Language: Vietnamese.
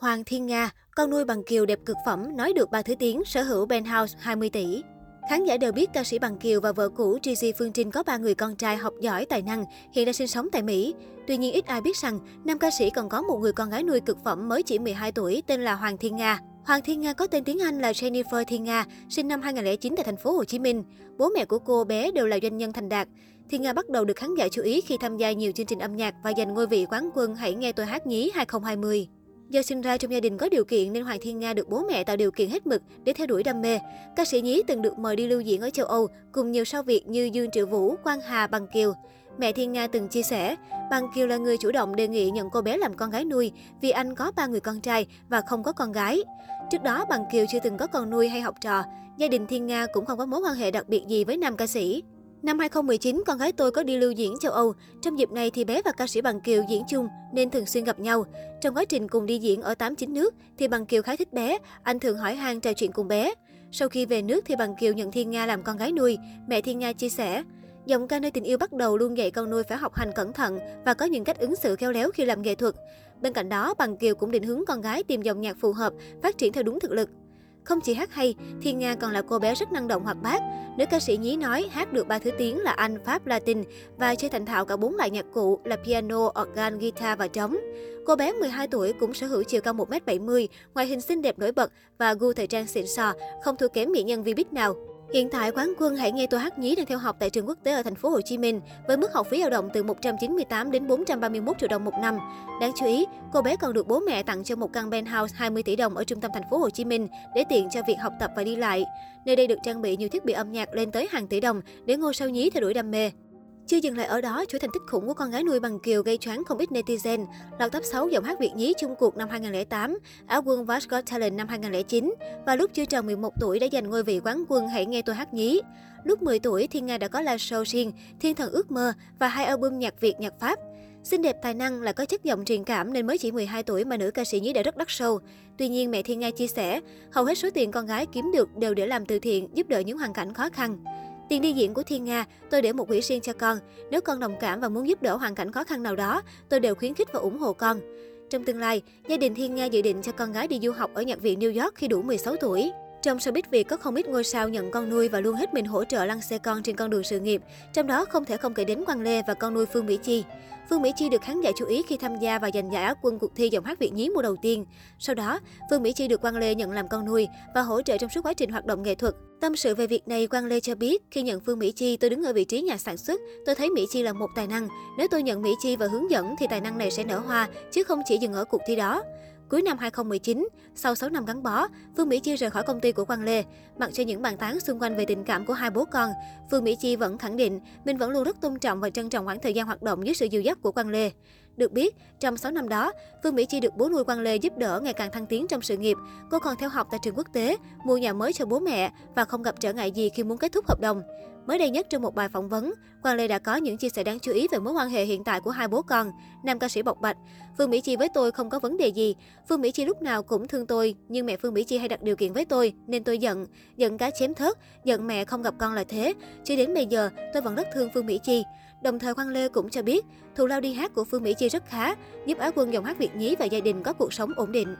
Hoàng Thiên Nga, con nuôi bằng kiều đẹp cực phẩm, nói được ba thứ tiếng, sở hữu penthouse 20 tỷ. Khán giả đều biết ca sĩ Bằng Kiều và vợ cũ Gigi Phương Trinh có ba người con trai học giỏi tài năng, hiện đang sinh sống tại Mỹ. Tuy nhiên ít ai biết rằng nam ca sĩ còn có một người con gái nuôi cực phẩm mới chỉ 12 tuổi tên là Hoàng Thiên Nga. Hoàng Thiên Nga có tên tiếng Anh là Jennifer Thiên Nga, sinh năm 2009 tại thành phố Hồ Chí Minh. Bố mẹ của cô bé đều là doanh nhân thành đạt. Thiên Nga bắt đầu được khán giả chú ý khi tham gia nhiều chương trình âm nhạc và giành ngôi vị quán quân Hãy nghe tôi hát nhí 2020. Do sinh ra trong gia đình có điều kiện nên Hoàng Thiên Nga được bố mẹ tạo điều kiện hết mực để theo đuổi đam mê. Ca sĩ nhí từng được mời đi lưu diễn ở châu Âu cùng nhiều sao Việt như Dương Triệu Vũ, Quang Hà, Bằng Kiều. Mẹ Thiên Nga từng chia sẻ, Bằng Kiều là người chủ động đề nghị nhận cô bé làm con gái nuôi vì anh có ba người con trai và không có con gái. Trước đó, Bằng Kiều chưa từng có con nuôi hay học trò. Gia đình Thiên Nga cũng không có mối quan hệ đặc biệt gì với nam ca sĩ. Năm 2019, con gái tôi có đi lưu diễn châu Âu. Trong dịp này thì bé và ca sĩ Bằng Kiều diễn chung nên thường xuyên gặp nhau. Trong quá trình cùng đi diễn ở 89 nước thì Bằng Kiều khá thích bé, anh thường hỏi han trò chuyện cùng bé. Sau khi về nước thì Bằng Kiều nhận Thiên Nga làm con gái nuôi. Mẹ Thiên Nga chia sẻ, Giọng ca nơi tình yêu bắt đầu luôn dạy con nuôi phải học hành cẩn thận và có những cách ứng xử khéo léo khi làm nghệ thuật. Bên cạnh đó, Bằng Kiều cũng định hướng con gái tìm dòng nhạc phù hợp, phát triển theo đúng thực lực. Không chỉ hát hay, Thiên Nga còn là cô bé rất năng động hoạt bát. Nữ ca sĩ nhí nói hát được ba thứ tiếng là Anh, Pháp, Latin và chơi thành thạo cả bốn loại nhạc cụ là piano, organ, guitar và trống. Cô bé 12 tuổi cũng sở hữu chiều cao 1m70, ngoại hình xinh đẹp nổi bật và gu thời trang xịn sò, không thua kém mỹ nhân Vbiz nào. Hiện tại, quán quân Hãy nghe tôi hát nhí đang theo học tại trường quốc tế ở thành phố Hồ Chí Minh với mức học phí dao động từ 198 đến 431 triệu đồng một năm. Đáng chú ý, cô bé còn được bố mẹ tặng cho một căn penthouse 20 tỷ đồng ở trung tâm thành phố Hồ Chí Minh để tiện cho việc học tập và đi lại. Nơi đây được trang bị nhiều thiết bị âm nhạc lên tới hàng tỷ đồng để ngôi sao nhí theo đuổi đam mê. Chưa dừng lại ở đó, chuỗi thành tích khủng của con gái nuôi bằng Kiều gây choáng không ít netizen. Lọt top 6 giọng hát Việt nhí chung cuộc năm 2008, Áo quân Voice Got Talent năm 2009 và lúc chưa tròn 11 tuổi đã giành ngôi vị quán quân Hãy nghe tôi hát nhí. Lúc 10 tuổi, Thiên Nga đã có live show riêng Thiên thần ước mơ và hai album nhạc Việt, nhạc Pháp. Xinh đẹp tài năng là có chất giọng truyền cảm nên mới chỉ 12 tuổi mà nữ ca sĩ nhí đã rất đắt sâu. Tuy nhiên mẹ Thiên Nga chia sẻ, hầu hết số tiền con gái kiếm được đều để làm từ thiện, giúp đỡ những hoàn cảnh khó khăn. Tiền đi diễn của Thiên Nga, tôi để một quỹ riêng cho con. Nếu con đồng cảm và muốn giúp đỡ hoàn cảnh khó khăn nào đó, tôi đều khuyến khích và ủng hộ con. Trong tương lai, gia đình Thiên Nga dự định cho con gái đi du học ở nhạc viện New York khi đủ 16 tuổi. Trong showbiz Việt có không ít ngôi sao nhận con nuôi và luôn hết mình hỗ trợ lăn xe con trên con đường sự nghiệp. Trong đó không thể không kể đến Quang Lê và con nuôi Phương Mỹ Chi. Phương Mỹ Chi được khán giả chú ý khi tham gia và giành giải Á quân cuộc thi giọng hát Việt nhí mùa đầu tiên. Sau đó, Phương Mỹ Chi được Quang Lê nhận làm con nuôi và hỗ trợ trong suốt quá trình hoạt động nghệ thuật. Tâm sự về việc này, Quang Lê cho biết, khi nhận Phương Mỹ Chi, tôi đứng ở vị trí nhà sản xuất, tôi thấy Mỹ Chi là một tài năng. Nếu tôi nhận Mỹ Chi và hướng dẫn thì tài năng này sẽ nở hoa, chứ không chỉ dừng ở cuộc thi đó. Cuối năm 2019, sau 6 năm gắn bó, Phương Mỹ Chi rời khỏi công ty của Quang Lê. Mặc cho những bàn tán xung quanh về tình cảm của hai bố con, Phương Mỹ Chi vẫn khẳng định mình vẫn luôn rất tôn trọng và trân trọng khoảng thời gian hoạt động dưới sự dìu dắt của Quang Lê. Được biết, trong 6 năm đó, Phương Mỹ Chi được bố nuôi Quang Lê giúp đỡ ngày càng thăng tiến trong sự nghiệp. Cô còn theo học tại trường quốc tế, mua nhà mới cho bố mẹ và không gặp trở ngại gì khi muốn kết thúc hợp đồng. Mới đây nhất trong một bài phỏng vấn, Quang Lê đã có những chia sẻ đáng chú ý về mối quan hệ hiện tại của hai bố con. Nam ca sĩ bộc bạch, Phương Mỹ Chi với tôi không có vấn đề gì. Phương Mỹ Chi lúc nào cũng thương tôi, nhưng mẹ Phương Mỹ Chi hay đặt điều kiện với tôi, nên tôi giận. Giận cá chém thớt, giận mẹ không gặp con là thế. Cho đến bây giờ, tôi vẫn rất thương Phương Mỹ Chi. Đồng thời Quang Lê cũng cho biết, thù lao đi hát của Phương Mỹ Chi rất khá, giúp Á quân dòng hát Việt nhí và gia đình có cuộc sống ổn định.